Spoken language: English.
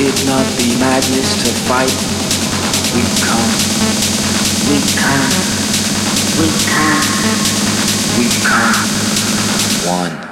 it not be madness to fight? We come, we come, we come, we come, one.